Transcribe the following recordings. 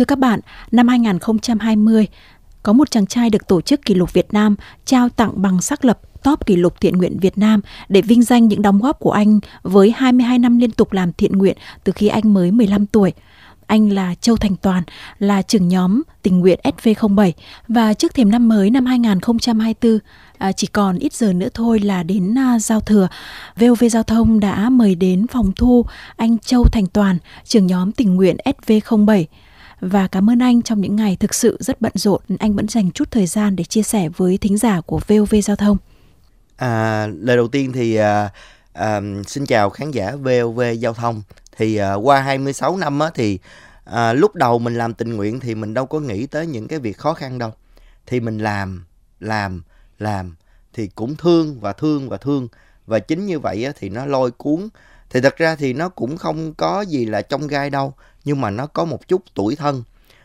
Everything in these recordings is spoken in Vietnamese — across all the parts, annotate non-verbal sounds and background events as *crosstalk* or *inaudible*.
Thưa các bạn, năm 2020, có một chàng trai được Tổ chức Kỷ lục Việt Nam trao tặng bằng xác lập top kỷ lục thiện nguyện Việt Nam để vinh danh những đóng góp của anh với 22 năm liên tục làm thiện nguyện từ khi anh mới 15 tuổi. Anh là Châu Thành Toàn, là trưởng nhóm tình nguyện SV07 và trước thềm năm mới năm 2024, à, chỉ còn ít giờ nữa thôi là đến à, giao thừa. VOV Giao thông đã mời đến phòng thu anh Châu Thành Toàn, trưởng nhóm tình nguyện SV07 và cảm ơn anh trong những ngày thực sự rất bận rộn anh vẫn dành chút thời gian để chia sẻ với thính giả của VOV Giao thông. À, lời đầu tiên thì à, à, xin chào khán giả VOV Giao thông. Thì à, qua 26 năm á, thì à, lúc đầu mình làm tình nguyện thì mình đâu có nghĩ tới những cái việc khó khăn đâu. Thì mình làm, làm, làm thì cũng thương và thương và thương và chính như vậy á, thì nó lôi cuốn. Thì thật ra thì nó cũng không có gì là trong gai đâu nhưng mà nó có một chút tuổi thân.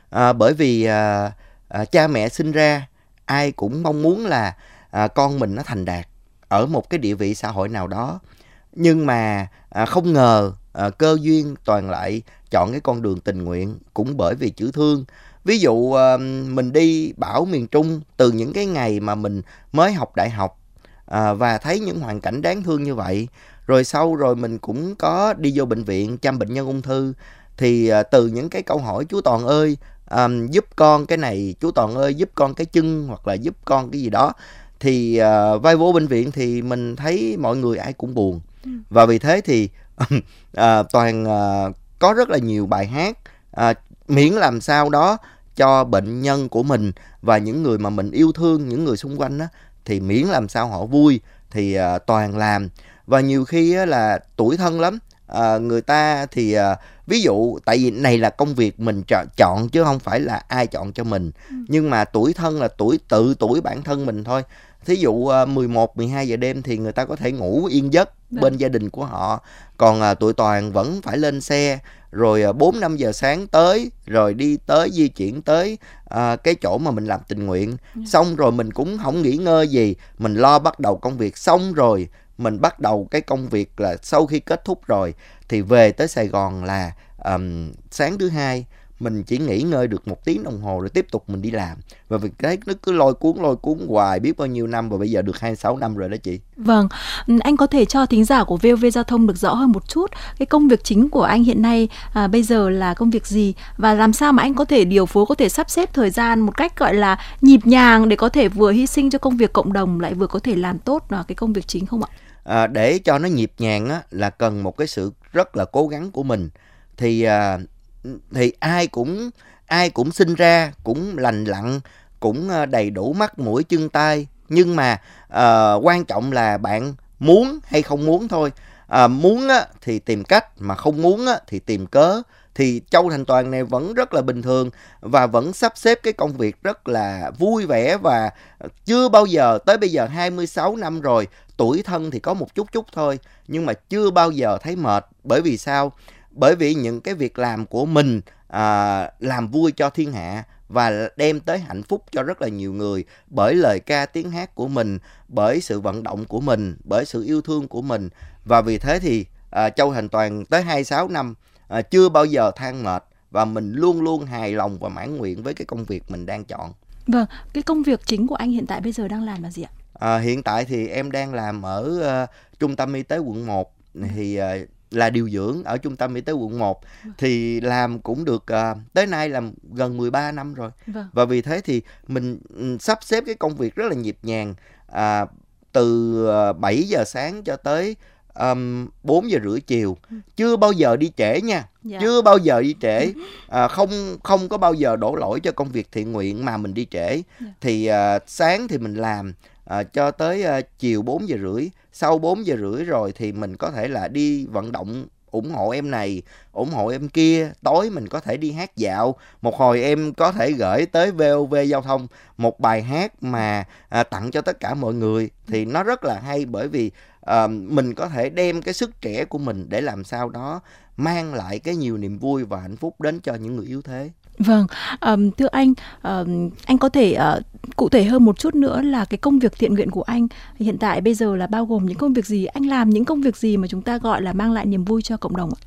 À, bởi vì à, à, cha mẹ sinh ra ai cũng mong muốn là à, con mình nó thành đạt ở một cái địa vị xã hội nào đó nhưng mà à, không ngờ à, cơ duyên toàn lại chọn cái con đường tình nguyện cũng bởi vì chữ thương ví dụ à, mình đi bảo miền trung từ những cái ngày mà mình mới học đại học à, và thấy những hoàn cảnh đáng thương như vậy rồi sau rồi mình cũng có đi vô bệnh viện chăm bệnh nhân ung thư. Thì à, từ những cái câu hỏi chú toàn ơi um, giúp con cái này chú toàn ơi giúp con cái chân hoặc là giúp con cái gì đó. Thì uh, vai vô bệnh viện thì mình thấy mọi người ai cũng buồn. Ừ. và vì thế thì uh, *laughs* toàn uh, có rất là nhiều bài hát uh, miễn làm sao đó cho bệnh nhân của mình và những người mà mình yêu thương những người xung quanh á thì miễn làm sao họ vui. Thì uh, toàn làm và nhiều khi là tuổi thân lắm à, người ta thì à, ví dụ tại vì này là công việc mình chọn chứ không phải là ai chọn cho mình ừ. nhưng mà tuổi thân là tuổi tự tuổi bản thân mình thôi thí dụ 11 12 giờ đêm thì người ta có thể ngủ yên giấc. Vâng. bên gia đình của họ còn à, tụi toàn vẫn phải lên xe rồi à, 4 5 giờ sáng tới rồi đi tới di chuyển tới à, cái chỗ mà mình làm tình nguyện. Dạ. xong rồi mình cũng không nghỉ ngơi gì mình lo bắt đầu công việc xong rồi mình bắt đầu cái công việc là sau khi kết thúc rồi thì về tới Sài Gòn là um, sáng thứ hai mình chỉ nghỉ ngơi được một tiếng đồng hồ rồi tiếp tục mình đi làm và việc cái nó cứ lôi cuốn lôi cuốn hoài biết bao nhiêu năm và bây giờ được 26 năm rồi đó chị. Vâng, anh có thể cho thính giả của VOV giao thông được rõ hơn một chút cái công việc chính của anh hiện nay à, bây giờ là công việc gì và làm sao mà anh có thể điều phối có thể sắp xếp thời gian một cách gọi là nhịp nhàng để có thể vừa hy sinh cho công việc cộng đồng lại vừa có thể làm tốt à, cái công việc chính không ạ? À, để cho nó nhịp nhàng á, là cần một cái sự rất là cố gắng của mình. Thì à, thì ai cũng ai cũng sinh ra cũng lành lặn cũng à, đầy đủ mắt mũi chân tay. Nhưng mà à, quan trọng là bạn muốn hay không muốn thôi. À, muốn á, thì tìm cách mà không muốn á, thì tìm cớ thì Châu Thành Toàn này vẫn rất là bình thường và vẫn sắp xếp cái công việc rất là vui vẻ và chưa bao giờ tới bây giờ 26 năm rồi tuổi thân thì có một chút chút thôi nhưng mà chưa bao giờ thấy mệt. Bởi vì sao? Bởi vì những cái việc làm của mình à, làm vui cho thiên hạ và đem tới hạnh phúc cho rất là nhiều người bởi lời ca tiếng hát của mình bởi sự vận động của mình bởi sự yêu thương của mình. Và vì thế thì à, Châu Thành Toàn tới 26 năm à, chưa bao giờ than mệt và mình luôn luôn hài lòng và mãn nguyện với cái công việc mình đang chọn. Vâng, cái công việc chính của anh hiện tại bây giờ đang làm là gì ạ? À, hiện tại thì em đang làm ở uh, trung tâm y tế quận 1 thì uh, là điều dưỡng ở trung tâm y tế quận 1 vâng. thì làm cũng được uh, tới nay làm gần 13 năm rồi. Vâng. Và vì thế thì mình um, sắp xếp cái công việc rất là nhịp nhàng uh, từ uh, 7 giờ sáng cho tới um, 4 giờ rưỡi chiều. Ừ. chưa bao giờ đi trễ nha. Dạ. chưa bao giờ đi trễ. À, không không có bao giờ đổ lỗi cho công việc thiện nguyện mà mình đi trễ. Dạ. thì uh, sáng thì mình làm à, cho tới uh, chiều 4 giờ rưỡi. Sau 4 giờ rưỡi rồi thì mình có thể là đi vận động ủng hộ em này ủng hộ em kia. Tối mình có thể đi hát dạo. Một hồi em có thể gửi tới vov giao thông một bài hát mà à, tặng cho tất cả mọi người. Thì nó rất là hay bởi vì mình có thể đem cái sức trẻ của mình để làm sao đó mang lại cái nhiều niềm vui và hạnh phúc đến cho những người yếu thế Vâng, um, thưa anh, um, anh có thể uh, cụ thể hơn một chút nữa là cái công việc thiện nguyện của anh hiện tại bây giờ là bao gồm những công việc gì? Anh làm những công việc gì mà chúng ta gọi là mang lại niềm vui cho cộng đồng ạ?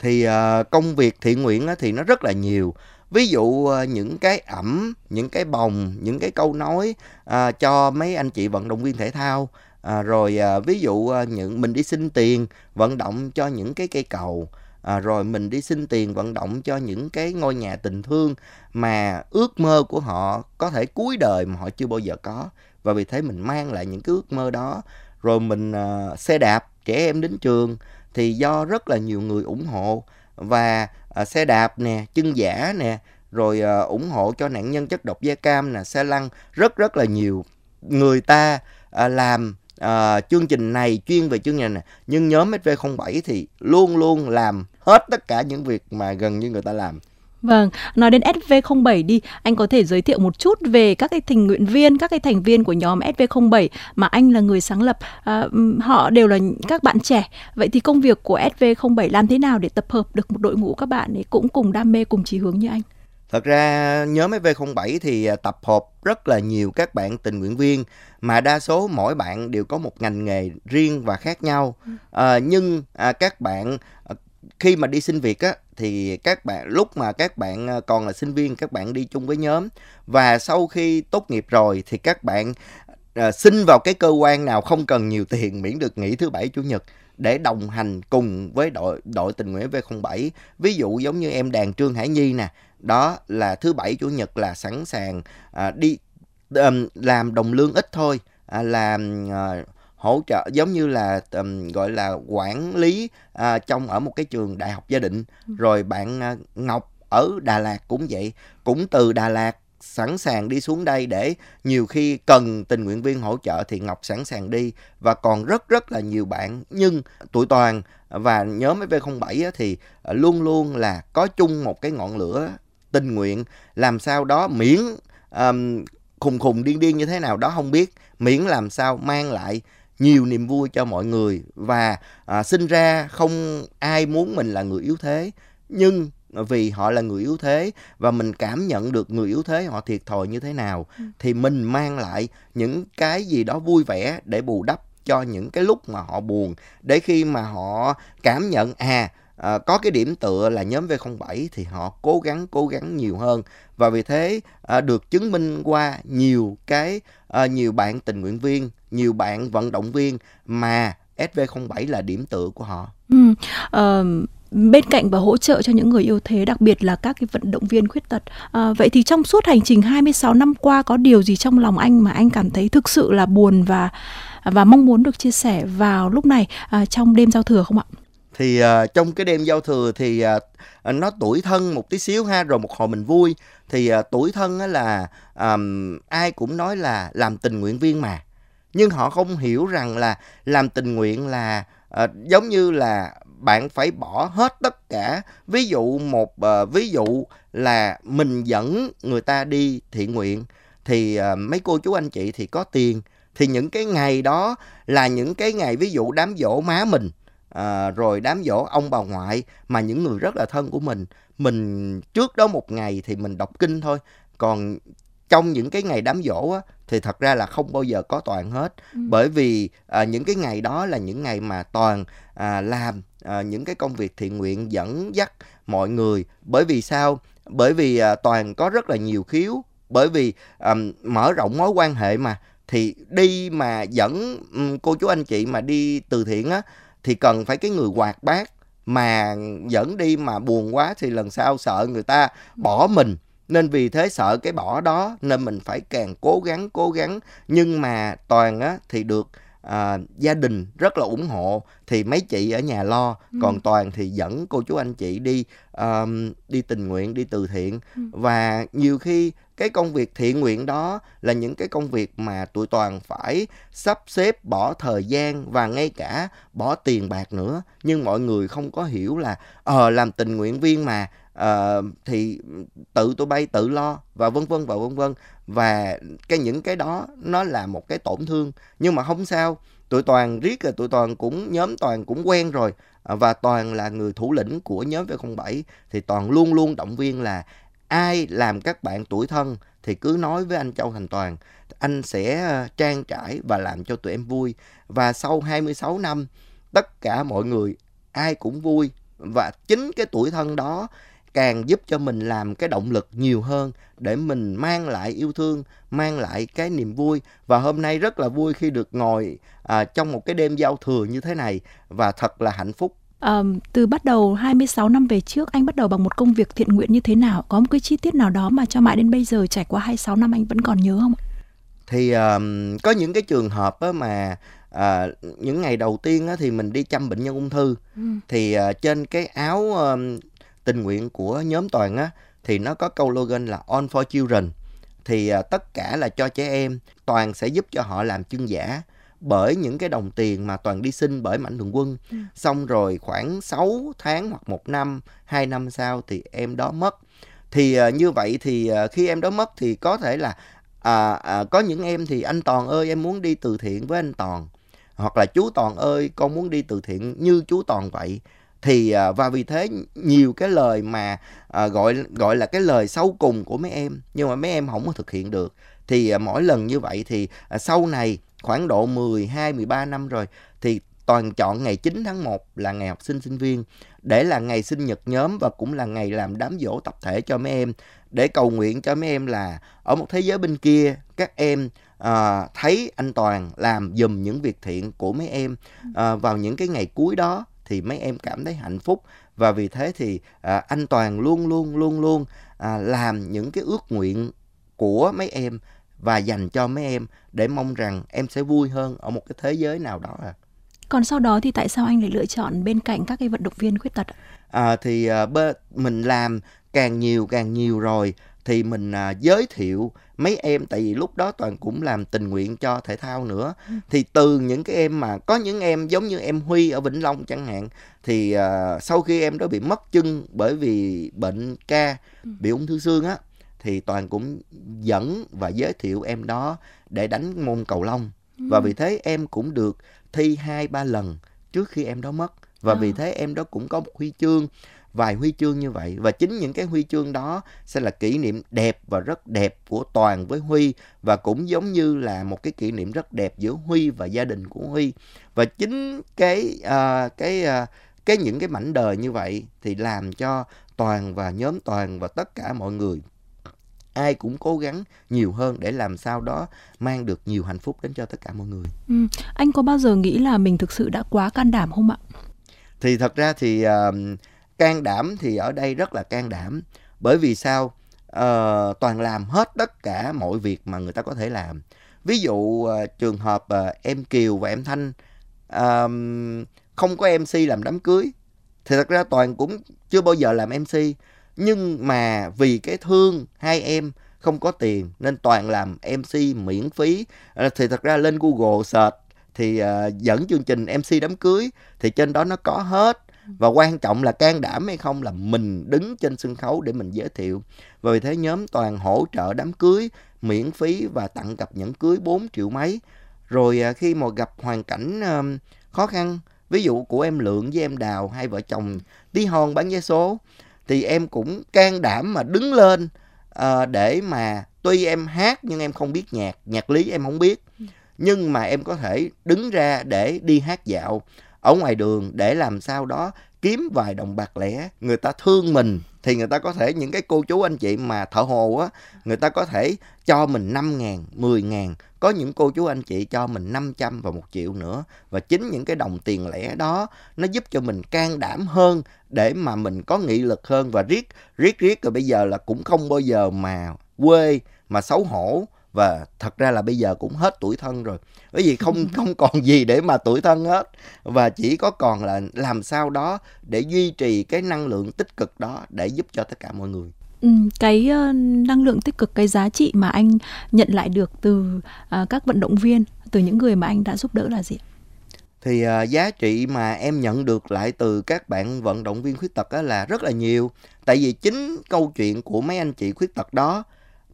Thì uh, công việc thiện nguyện á, thì nó rất là nhiều ví dụ ờ, những cái ẩm những cái bồng những cái câu nói à, cho mấy anh chị vận động viên thể thao à, rồi à, ví dụ à, những mình đi xin tiền vận động cho những cái cây cầu. À, rồi mình đi xin tiền vận động cho những cái ngôi nhà tình thương mà ước mơ của họ có thể cuối đời mà họ chưa bao giờ có. Và vì thế mình mang lại những cái ước mơ đó. Rồi mình à, xe đạp trẻ em đến trường thì do rất là nhiều người ủng hộ. Và à, xe đạp nè chân giả nè rồi à, ủng hộ cho nạn nhân chất độc da cam nè xe lăn rất rất là nhiều. Người ta à, làm à, chương trình này chuyên về chương trình này nhưng nhóm SV07 thì luôn luôn làm hết tất cả những việc mà gần như người ta làm Vâng, nói đến SV07 đi, anh có thể giới thiệu một chút về các cái tình nguyện viên, các cái thành viên của nhóm SV07 mà anh là người sáng lập. À, họ đều là các bạn trẻ. Vậy thì công việc của SV07 làm thế nào để tập hợp được một đội ngũ các bạn ấy cũng cùng đam mê, cùng chí hướng như anh? Thật ra nhóm SV07 thì à, tập hợp rất là nhiều các bạn tình nguyện viên mà đa số mỗi bạn đều có một ngành nghề riêng và khác nhau. À, nhưng à, các bạn à, khi mà đi xin việc á thì các bạn lúc mà các bạn à, còn là sinh viên các bạn đi chung với nhóm và sau khi tốt nghiệp rồi thì các bạn à, xin vào cái cơ quan nào không cần nhiều tiền miễn được nghỉ thứ bảy chủ nhật để đồng hành cùng với đội đội tình nguyện V07. Ví dụ giống như em đàn Trương Hải Nhi nè, đó là thứ bảy chủ nhật là sẵn sàng à, đi um, làm đồng lương ít thôi, à, làm à, hỗ trợ giống như là um, gọi là quản lý à, trong ở một cái trường đại học gia định. Ừ. Rồi bạn à, Ngọc ở Đà Lạt cũng vậy, cũng từ Đà Lạt sẵn sàng đi xuống đây để nhiều khi cần tình nguyện viên hỗ trợ thì Ngọc sẵn sàng đi. Và còn rất rất là nhiều bạn nhưng tụi toàn và nhóm V07 thì ờ, luôn luôn là có chung một cái ngọn lửa tình nguyện. Làm sao đó miễn um, khùng khùng điên điên như thế nào đó không biết. Miễn làm sao mang lại nhiều niềm vui cho mọi người. Và à, sinh ra không ai muốn mình là người yếu thế. Nhưng vì họ là người yếu thế và mình cảm nhận được người yếu thế họ thiệt thòi như thế nào ừ. thì mình mang lại những cái gì đó vui vẻ để bù đắp cho những cái lúc mà họ buồn để khi mà họ cảm nhận à à, có cái điểm tựa là nhóm V07 thì họ cố gắng cố gắng nhiều hơn và vì thế à, được chứng minh qua nhiều cái à, nhiều bạn tình nguyện viên, nhiều bạn vận động viên mà SV07 là điểm tựa của họ. Ừ, uh, bên cạnh và hỗ trợ cho những người yêu thế đặc biệt là các cái vận động viên khuyết tật. À, vậy thì trong suốt hành trình 26 năm qua có điều gì trong lòng anh mà anh cảm thấy thực sự là buồn và và mong muốn được chia sẻ vào lúc này à, trong đêm giao thừa không ạ? thì uh, trong cái đêm giao thừa thì uh, nó tuổi thân một tí xíu ha rồi một hồi mình vui. Thì uh, tuổi thân á là um, ai cũng nói là làm tình nguyện viên mà. Nhưng họ không hiểu rằng là làm tình nguyện là uh, giống như là bạn phải bỏ hết tất cả. Ví dụ một uh, ví dụ là mình dẫn người ta đi thiện nguyện thì uh, mấy cô chú anh chị thì có tiền. Thì những cái ngày đó là những cái ngày ví dụ đám dỗ má mình à, rồi đám dỗ ông bà ngoại mà những người rất là thân của mình mình trước đó một ngày thì mình đọc kinh thôi. Còn trong những cái ngày đám dỗ á, thì thật ra là không bao giờ có toàn hết. Ừ. bởi vì à, những cái ngày đó là những ngày mà toàn à, làm à, những cái công việc thiện nguyện dẫn dắt mọi người. Bởi vì sao? Bởi vì à, toàn có rất là nhiều khiếu. Bởi vì à, mở rộng mối quan hệ mà thì đi mà dẫn um, cô chú anh chị mà đi từ thiện á thì cần phải cái người hoạt bát mà dẫn đi mà buồn quá thì lần sau sợ người ta bỏ mình nên vì thế sợ cái bỏ đó nên mình phải càng cố gắng cố gắng nhưng mà toàn á thì được à, gia đình rất là ủng hộ thì mấy chị ở nhà lo ừ. còn toàn thì dẫn cô chú anh chị đi um, đi tình nguyện đi từ thiện ừ. và nhiều khi cái công việc thiện nguyện đó là những cái công việc mà tụi toàn phải sắp xếp bỏ thời gian và ngay cả bỏ tiền bạc nữa nhưng mọi người không có hiểu là ờ làm tình nguyện viên mà uh, thì tự tụi bay tự lo và vân vân và vân vân. Và cái những cái đó nó là một cái tổn thương. Nhưng mà không sao tụi toàn riết rồi tụi toàn cũng nhóm toàn cũng quen rồi. Ờ, và toàn là người thủ lĩnh của nhóm V07 thì toàn luôn luôn động viên là ai làm các bạn tuổi thân thì cứ nói với anh Châu Thành Toàn anh sẽ ờ, trang trải và làm cho tụi em vui. Và sau 26 năm tất cả mọi người ai cũng vui. Và chính cái tuổi thân đó càng giúp cho mình làm cái động lực nhiều hơn để mình mang lại yêu thương, mang lại cái niềm vui. Và hôm nay rất là vui khi được ngồi à, trong một cái đêm giao thừa như thế này và thật là hạnh phúc. À, từ bắt đầu 26 năm về trước anh bắt đầu bằng một công việc thiện nguyện như thế nào? Có một cái chi tiết nào đó mà cho mãi đến bây giờ trải qua 26 năm anh vẫn còn nhớ không? Thì um, có những cái trường hợp á mà à, những ngày đầu tiên á, thì mình đi chăm bệnh nhân ung thư ừ. thì à, trên cái áo um, tình nguyện của nhóm toàn á thì nó có câu slogan là On for Children thì à, tất cả là cho trẻ em toàn sẽ giúp cho họ làm chân giả bởi những cái đồng tiền mà toàn đi xin bởi mạnh thường quân. Ừ. xong rồi khoảng 6 tháng hoặc một năm hai năm sau thì em đó mất. Thì à, như vậy thì à, khi em đó mất thì có thể là à, à, có những em thì anh toàn ơi em muốn đi từ thiện với anh toàn hoặc là chú toàn ơi con muốn đi từ thiện như chú toàn vậy thì à, và vì thế nhiều cái lời mà à, gọi gọi là cái lời sau cùng của mấy em nhưng mà mấy em không có thực hiện được. Thì à, mỗi lần như vậy thì à, sau này khoảng độ 12 13 năm rồi thì toàn chọn ngày 9 tháng 1 là ngày học sinh sinh viên. Để là ngày sinh nhật nhóm và cũng là ngày làm đám dỗ tập thể cho mấy em. Để cầu nguyện cho mấy em là ở một thế giới bên kia các em à, thấy anh Toàn làm dùm những việc thiện của mấy em à, vào những cái ngày cuối đó thì mấy em cảm thấy hạnh phúc và vì thế thì à, anh Toàn luôn luôn luôn luôn à, làm những cái ước nguyện của mấy em và dành cho mấy em để mong rằng em sẽ vui hơn ở một cái thế giới nào đó à. Còn sau đó thì tại sao anh lại lựa chọn bên cạnh các cái vận động viên khuyết tật? À, thì à, bơ, mình làm càng nhiều càng nhiều rồi thì mình à, giới thiệu mấy em tại vì lúc đó toàn cũng làm tình nguyện cho thể thao nữa ừ. thì từ những cái em mà có những em giống như em Huy ở Vĩnh Long chẳng hạn thì à, sau khi em đó bị mất chân bởi vì bệnh ca ừ. bị ung thư xương á thì toàn cũng dẫn và giới thiệu em đó để đánh môn cầu lông ừ. và vì thế em cũng được thi hai ba lần trước khi em đó mất và à. vì thế em đó cũng có một huy chương vài huy chương như vậy và chính những cái huy chương đó sẽ là kỷ niệm đẹp và rất đẹp của toàn với huy và cũng giống như là một cái kỷ niệm rất đẹp giữa huy và gia đình của huy và chính cái uh, cái uh, cái những cái mảnh đời như vậy thì làm cho toàn và nhóm toàn và tất cả mọi người ai cũng cố gắng nhiều hơn để làm sao đó mang được nhiều hạnh phúc đến cho tất cả mọi người. Ừ. Anh có bao giờ nghĩ là mình thực sự đã quá can đảm không ạ? Thì thật ra thì uh, can đảm thì ở đây rất là can đảm. Bởi vì sao? Uh, toàn làm hết tất cả mọi việc mà người ta có thể làm. Ví dụ uh, trường hợp uh, em kiều và em thanh uh, không có mc làm đám cưới thì thật ra toàn cũng chưa bao giờ làm mc nhưng mà vì cái thương hai em không có tiền nên toàn làm mc miễn phí. Uh, thì thật ra lên google search thì uh, dẫn chương trình mc đám cưới thì trên đó nó có hết và quan trọng là can đảm hay không là mình đứng trên sân khấu để mình giới thiệu. Và vì thế nhóm toàn hỗ trợ đám cưới miễn phí và tặng cặp nhẫn cưới 4 triệu mấy. Rồi à, khi mà gặp hoàn cảnh khó khăn ví dụ của em lượng với em đào hai vợ chồng tí hon bán vé số thì em cũng can đảm mà đứng lên à, để mà tuy em hát nhưng em không biết nhạc nhạc lý em không biết. Nhưng mà em có thể đứng ra để đi hát dạo ở ngoài đường để làm sao đó kiếm vài đồng bạc lẻ người ta thương mình thì người ta có thể những cái cô chú anh chị mà thợ hồ á người ta có thể cho mình 5 ngàn, 10 ngàn có những cô chú anh chị cho mình 500 và một triệu nữa. Và chính những cái đồng tiền lẻ đó nó giúp cho mình can đảm hơn để mà mình có nghị lực hơn. Và riết riết riết rồi bây giờ là cũng không bao giờ mà quê mà xấu hổ và thật ra là bây giờ cũng hết tuổi thân rồi. Bởi vì không *laughs* không còn gì để mà tuổi thân hết. Và chỉ có còn là làm sao đó để duy trì cái năng lượng tích cực đó để giúp cho tất cả mọi người. Ừ, cái uh, năng lượng tích cực cái giá trị mà anh nhận lại được từ uh, các vận động viên từ những người mà anh đã giúp đỡ là gì thì uh, giá trị mà em nhận được lại từ các bạn vận động viên khuyết tật là rất là nhiều. Tại vì chính câu chuyện của mấy anh chị khuyết tật đó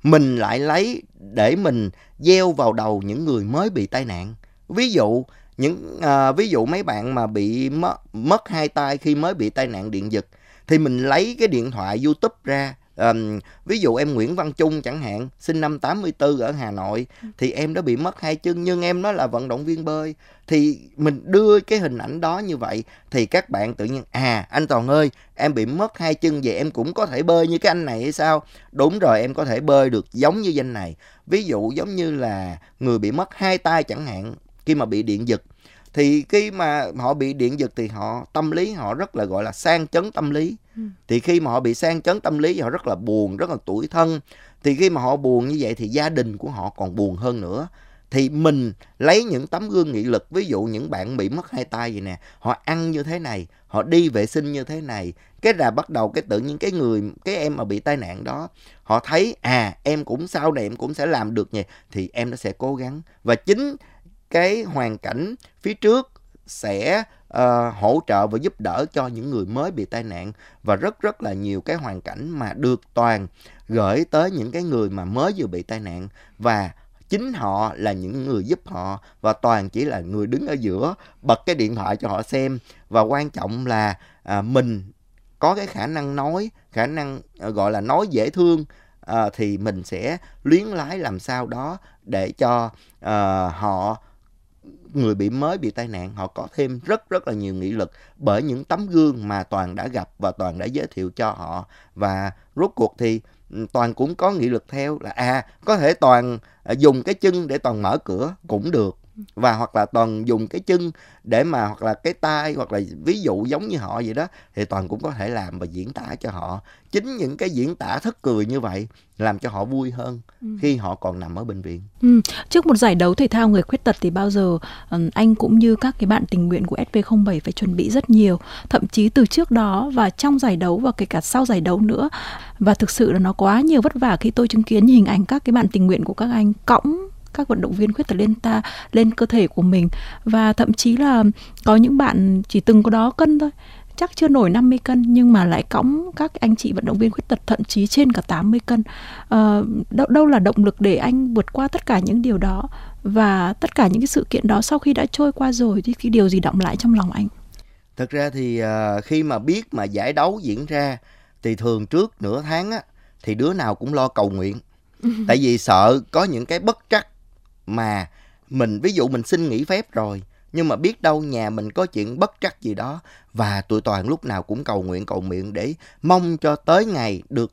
mình lại lấy để mình gieo vào đầu những người mới bị tai nạn. Ví dụ những à, ví dụ mấy bạn mà bị mất mất hai tay khi mới bị tai nạn điện giật thì mình lấy cái điện thoại YouTube ra um, ví dụ em Nguyễn Văn Trung chẳng hạn sinh năm 84 ở Hà Nội thì em đã bị mất hai chân nhưng em nói là vận động viên bơi. Thì mình đưa cái hình ảnh đó như vậy thì các bạn tự nhiên à anh Toàn ơi em bị mất hai chân vậy em cũng có thể bơi như cái anh này hay sao? Đúng rồi em có thể bơi được giống như danh này. Ví dụ giống như là người bị mất hai tay chẳng hạn khi mà bị điện giật. Thì khi mà họ bị điện giật thì họ tâm lý họ rất là gọi là sang chấn tâm lý. ừ. Ừ. thì khi mà họ bị sang chấn tâm lý, họ rất là buồn, rất là tủi thân. Thì khi mà họ buồn như vậy thì gia đình của họ còn buồn hơn nữa. Thì mình lấy những tấm gương nghị lực, ví dụ những bạn bị mất hai tay vậy nè, họ ăn như thế này, họ đi vệ sinh như thế này, cái là bắt đầu cái tự nhiên cái người, cái em mà bị tai nạn đó, họ thấy à em cũng sau này em cũng sẽ làm được nhỉ, thì em nó sẽ cố gắng. Và chính cái hoàn cảnh phía trước sẽ uh, hỗ trợ và giúp đỡ cho những người mới bị tai nạn. Và rất rất là nhiều cái hoàn cảnh mà được toàn gửi tới những cái người mà mới vừa bị tai nạn. Và chính họ là những người giúp họ. Và toàn chỉ là người đứng ở giữa bật cái điện thoại cho họ xem. Và quan trọng là à, mình có cái khả năng nói khả năng à, gọi là nói dễ thương à, thì mình sẽ luyến lái làm sao đó để cho à, họ người bị mới, bị tai nạn, họ có thêm rất rất là nhiều nghị lực bởi những tấm gương mà toàn đã gặp và toàn đã giới thiệu cho họ. Và rốt cuộc thì ừ, toàn cũng có nghị lực theo là à có thể toàn à, dùng cái chân để toàn mở cửa cũng được và hoặc là toàn dùng cái chân để mà hoặc là cái tay hoặc là ví dụ giống như họ vậy đó thì toàn cũng có thể làm và diễn tả cho họ chính những cái diễn tả thất cười như vậy làm cho họ vui hơn ừ. khi họ còn nằm ở bệnh viện ừ. trước một giải đấu thể thao người khuyết tật thì bao giờ um, anh cũng như các cái bạn tình nguyện của SV07 phải chuẩn bị rất nhiều thậm chí từ trước đó và trong giải đấu và kể cả sau giải đấu nữa và thực sự là nó quá nhiều vất vả khi tôi chứng kiến hình ảnh các cái bạn tình nguyện của các anh cõng các vận động viên khuyết tật lên ta lên cơ thể của mình. Và thậm chí là có những bạn chỉ từng có đó cân thôi chắc chưa nổi 50 cân nhưng mà lại cõng các anh chị vận động viên khuyết tật thậm chí trên cả 80 cân. À, đâu đâu là động lực để anh vượt qua tất cả những điều đó và tất cả những cái sự kiện đó sau khi đã trôi qua rồi thì cái điều gì động lại trong lòng anh? Thật ra thì uh, khi mà biết mà giải đấu diễn ra thì thường trước nửa tháng á thì đứa nào cũng lo cầu nguyện. *laughs* Tại vì sợ có những cái bất trắc mà mình, ví dụ mình xin nghỉ phép rồi, nhưng mà biết đâu nhà mình có chuyện bất trắc gì đó, và tụi toàn lúc nào cũng cầu nguyện, cầu miệng để mong cho tới ngày được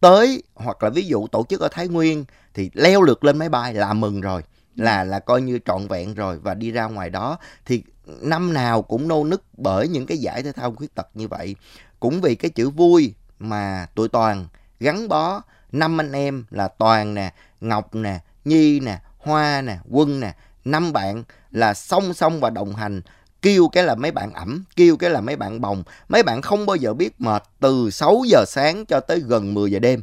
tới, hoặc là ví dụ tổ chức ở Thái Nguyên, thì leo được lên máy bay là mừng rồi, là là coi như trọn vẹn rồi, và đi ra ngoài đó. Thì năm nào cũng nô nức bởi những cái giải thể thao khuyết tật như vậy. Cũng vì cái chữ vui mà tụi toàn gắn bó năm anh em là toàn nè, ngọc nè, nhi nè Hoa nè, Quân nè, năm bạn là song song và đồng hành kêu cái là mấy bạn ẩm, kêu cái là mấy bạn bồng. Mấy bạn không bao giờ biết mệt từ 6 giờ sáng cho tới gần 10 giờ đêm.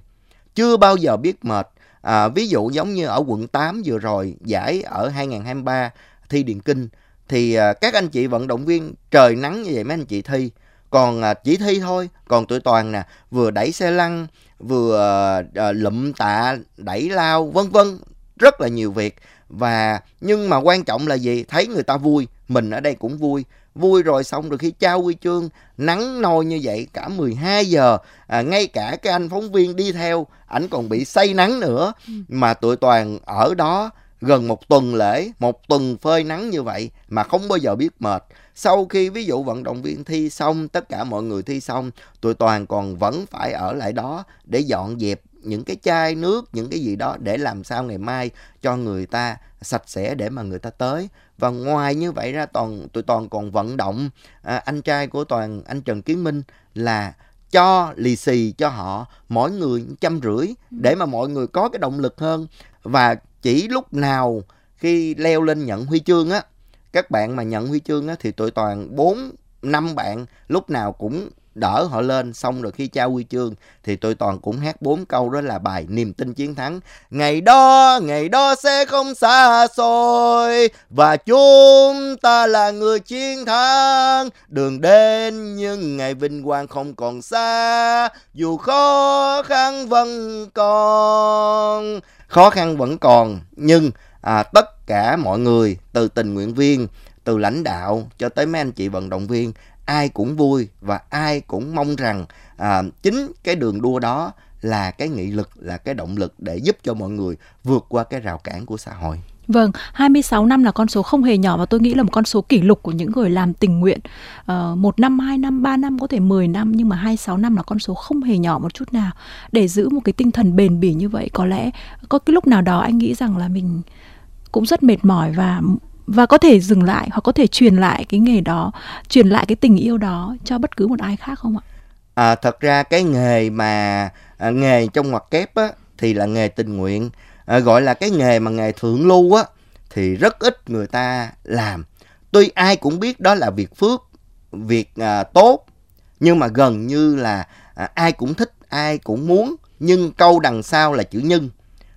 Chưa bao giờ biết mệt. À, ví dụ giống như ở quận 8 vừa rồi, giải ở 2023 thi Điện Kinh, thì à, các anh chị vận động viên trời nắng như vậy mấy anh chị thi. Còn à, chỉ thi thôi, còn tụi toàn nè, vừa đẩy xe lăn, vừa à, lụm tạ, đẩy lao, vân vân rất là nhiều việc. Và nhưng mà quan trọng là gì? Thấy người ta vui mình ở đây cũng vui. Vui rồi xong rồi khi trao huy chương nắng nôi như vậy cả 12 giờ à, ngay cả cái anh phóng viên đi theo ảnh còn bị say nắng nữa. Ừ. mà tụi toàn ở đó gần một tuần lễ một tuần phơi nắng như vậy mà không bao giờ biết mệt. Sau khi ví dụ vận động viên thi xong tất cả mọi người thi xong tụi toàn còn vẫn phải ở lại đó để dọn dẹp những cái chai nước những cái gì đó để làm sao ngày mai cho người ta sạch sẽ để mà người ta tới. Và ngoài như vậy ra toàn tụi toàn còn vận động à, anh trai của toàn anh Trần Kiến Minh là cho lì xì cho họ mỗi người trăm rưỡi để mà mọi người có cái động lực hơn. Và chỉ lúc nào khi leo lên nhận huy chương á các bạn mà nhận huy chương á thì tụi toàn bốn năm bạn lúc nào cũng đỡ họ lên. Xong rồi khi trao huy chương thì tôi toàn cũng hát bốn câu đó là bài niềm tin chiến thắng. Ngày đó ngày đó sẽ không xa xôi và chúng ta là người chiến thắng. Đường đến nhưng ngày vinh quang không còn xa dù khó khăn vẫn còn. Khó khăn vẫn còn nhưng à, tất cả mọi người từ tình nguyện viên từ lãnh đạo cho tới mấy anh chị vận động viên ai cũng vui và ai cũng mong rằng à, chính cái đường đua đó là cái nghị lực, là cái động lực để giúp cho mọi người vượt qua cái rào cản của xã hội. Vâng, 26 năm là con số không hề nhỏ và tôi nghĩ là một con số kỷ lục của những người làm tình nguyện. Ờ, một năm, hai năm, ba năm, có thể 10 năm nhưng mà 26 năm là con số không hề nhỏ một chút nào. Để giữ một cái tinh thần bền bỉ như vậy có lẽ có cái lúc nào đó anh nghĩ rằng là mình cũng rất mệt mỏi và và có thể dừng lại hoặc có thể truyền lại cái nghề đó, truyền lại cái tình yêu đó cho bất cứ một ai khác không ạ? À, thật ra cái nghề mà à, nghề trong ngoặc kép á, thì là nghề tình nguyện à, gọi là cái nghề mà nghề thượng lưu á thì rất ít người ta làm tuy ai cũng biết đó là việc phước việc à, tốt nhưng mà gần như là à, ai cũng thích ai cũng muốn nhưng câu đằng sau là chữ nhân.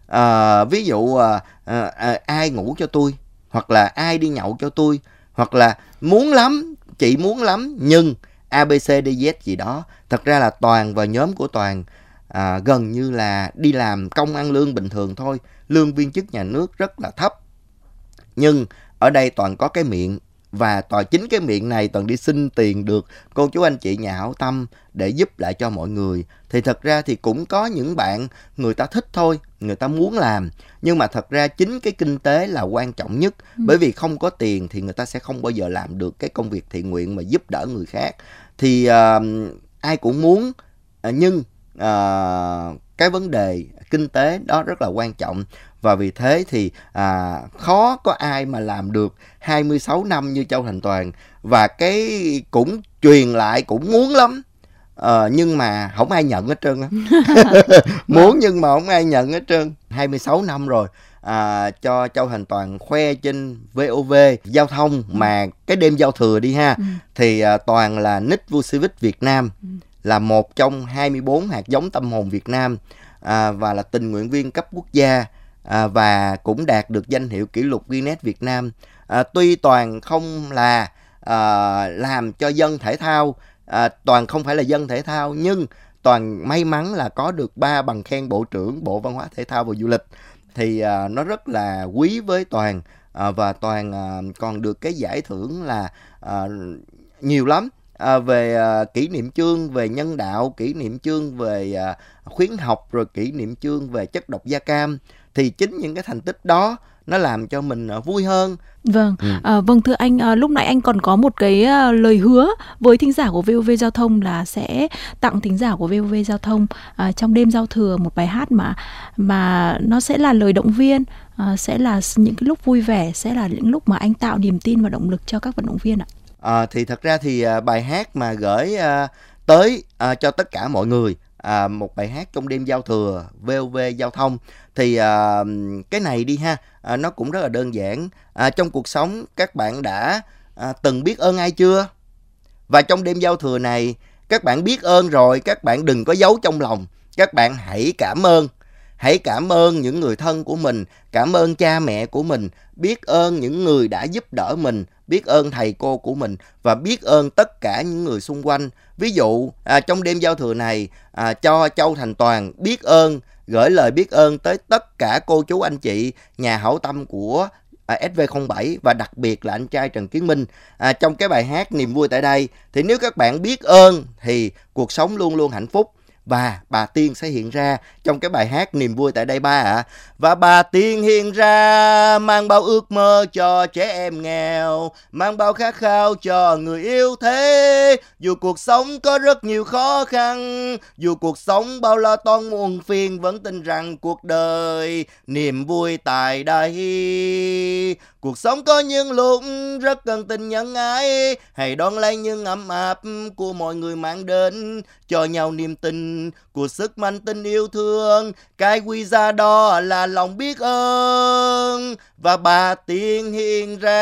à, ví dụ à, à, à, ai ngủ cho tôi hoặc là ai đi nhậu cho tôi hoặc là muốn lắm chị muốn lắm nhưng abcdz e, gì đó. Thật ra là toàn và nhóm của toàn à, gần như là đi làm công ăn lương bình thường thôi. Lương viên chức nhà nước rất là thấp. Nhưng ở đây toàn có cái miệng và toàn chính cái miệng này toàn đi xin tiền được cô chú anh chị nhà hảo tâm để giúp lại cho mọi người. Thì thật ra thì cũng có những bạn người ta thích thôi người ta muốn làm. Nhưng mà thật ra chính cái kinh tế là quan trọng nhất. Ừ. bởi vì không có tiền thì người ta sẽ không bao giờ làm được cái công việc thiện nguyện mà giúp đỡ người khác. Thì uh, ai cũng muốn uh, nhưng uh, cái vấn đề kinh tế đó rất là quan trọng. Và vì thế thì à, khó có ai mà làm được 26 năm như Châu Thành Toàn. Và cái cũng truyền lại cũng muốn lắm. Ờ, nhưng mà không ai nhận hết trơn á. *laughs* Muốn nhưng mà không ai nhận hết trơn. 26 năm rồi à, cho Châu Thành Toàn khoe trên VOV giao thông. Ừ. mà cái đêm giao thừa đi ha ừ. thì à, Toàn là Nick Vucevic Việt Nam ừ. là một trong 24 hạt giống tâm hồn Việt Nam à, và là tình nguyện viên cấp quốc gia à, và cũng đạt được danh hiệu kỷ lục Guinness Việt Nam. À, tuy toàn không là à, làm cho dân thể thao, à, toàn không phải là dân thể thao nhưng toàn may mắn là có được ba bằng khen bộ trưởng Bộ Văn hóa Thể thao và Du lịch thì à, nó rất là quý với toàn à, và toàn à, còn được cái giải thưởng là à, nhiều lắm à, về à, kỷ niệm chương về nhân đạo kỷ niệm chương về à, khuyến học rồi kỷ niệm chương về chất độc da cam thì chính những cái thành tích đó nó làm cho mình à, vui hơn. Vâng, ừ. à, vâng thưa anh, à, lúc nãy anh còn có một cái à, lời hứa với thính giả của VOV Giao thông là sẽ tặng thính giả của VOV Giao thông à, trong đêm giao thừa một bài hát mà mà nó sẽ là lời động viên, à, sẽ là những cái lúc vui vẻ, sẽ là những lúc mà anh tạo niềm tin và động lực cho các vận động viên ạ. À, thì thật ra thì à, bài hát mà gửi à, tới à, cho tất cả mọi người à, một bài hát trong đêm giao thừa VOV giao thông thì à, cái này đi ha à, nó cũng rất là đơn giản. À, trong cuộc sống các bạn đã à, từng biết ơn ai chưa? Và trong đêm giao thừa này các bạn biết ơn rồi các bạn đừng có giấu trong lòng. Các bạn hãy cảm ơn. Hãy cảm ơn những người thân của mình cảm ơn cha mẹ của mình biết ơn những người đã giúp đỡ mình biết ơn thầy cô của mình và biết ơn tất cả những người xung quanh. Ví dụ à, trong đêm giao thừa này à, cho châu thành toàn biết ơn gửi lời biết ơn tới tất cả cô chú anh chị nhà hảo tâm của à, SV07 và đặc biệt là anh trai Trần Kiến Minh. À, trong cái bài hát niềm vui tại đây thì nếu các bạn biết ơn thì cuộc sống luôn luôn hạnh phúc và bà Tiên sẽ hiện ra trong cái bài hát niềm vui tại đây ba ạ. À. Và bà Tiên hiện ra mang bao ước mơ cho trẻ em nghèo, mang bao khát khao cho người yêu thế. Dù cuộc sống có rất nhiều khó khăn, dù cuộc sống bao lo toan muôn phiền vẫn tin rằng cuộc đời niềm vui tại đây. Cuộc sống có những lúc rất cần tình nhân ái, hãy đón lấy những ấm áp của mọi người mang đến cho nhau niềm tin của sức mạnh tình yêu thương. Cái quy ra đó là lòng biết ơn và bà tiên hiện ra.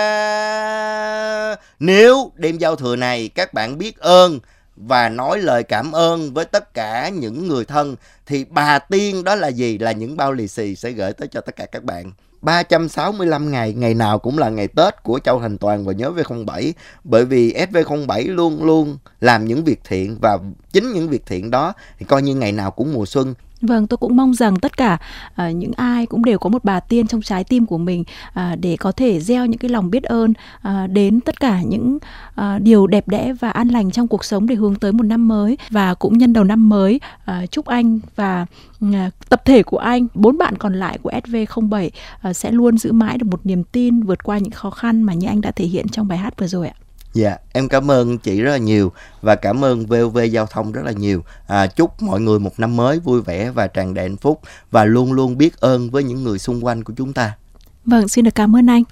Nếu đêm giao thừa này các bạn biết ơn và nói lời cảm ơn với tất cả những người thân thì bà tiên đó là gì? Là những bao lì xì sẽ gửi tới cho tất cả các bạn. 365 ngày, ngày nào cũng là ngày Tết của Châu Thành Toàn và nhớ V07. Bởi vì SV07 luôn luôn làm những việc thiện và chính những việc thiện đó thì coi như ngày nào cũng mùa xuân. Vâng, tôi cũng mong rằng tất cả à, những ai cũng đều có một bà tiên trong trái tim của mình à, để có thể gieo những cái lòng biết ơn à, đến tất cả những à, điều đẹp đẽ và an lành trong cuộc sống để hướng tới một năm mới và cũng nhân đầu năm mới à, chúc anh và ừ, à, tập thể của anh, bốn bạn còn lại của SV07 à, sẽ luôn giữ mãi được một niềm tin vượt qua những khó khăn mà như anh đã thể hiện trong bài hát vừa rồi ạ. Dạ, em cảm ơn chị rất là nhiều và cảm ơn VOV Giao thông rất là nhiều. À, chúc mọi người một năm mới vui vẻ và tràn đầy hạnh phúc và luôn luôn biết ơn với những người xung quanh của chúng ta. Vâng, xin được cảm ơn anh.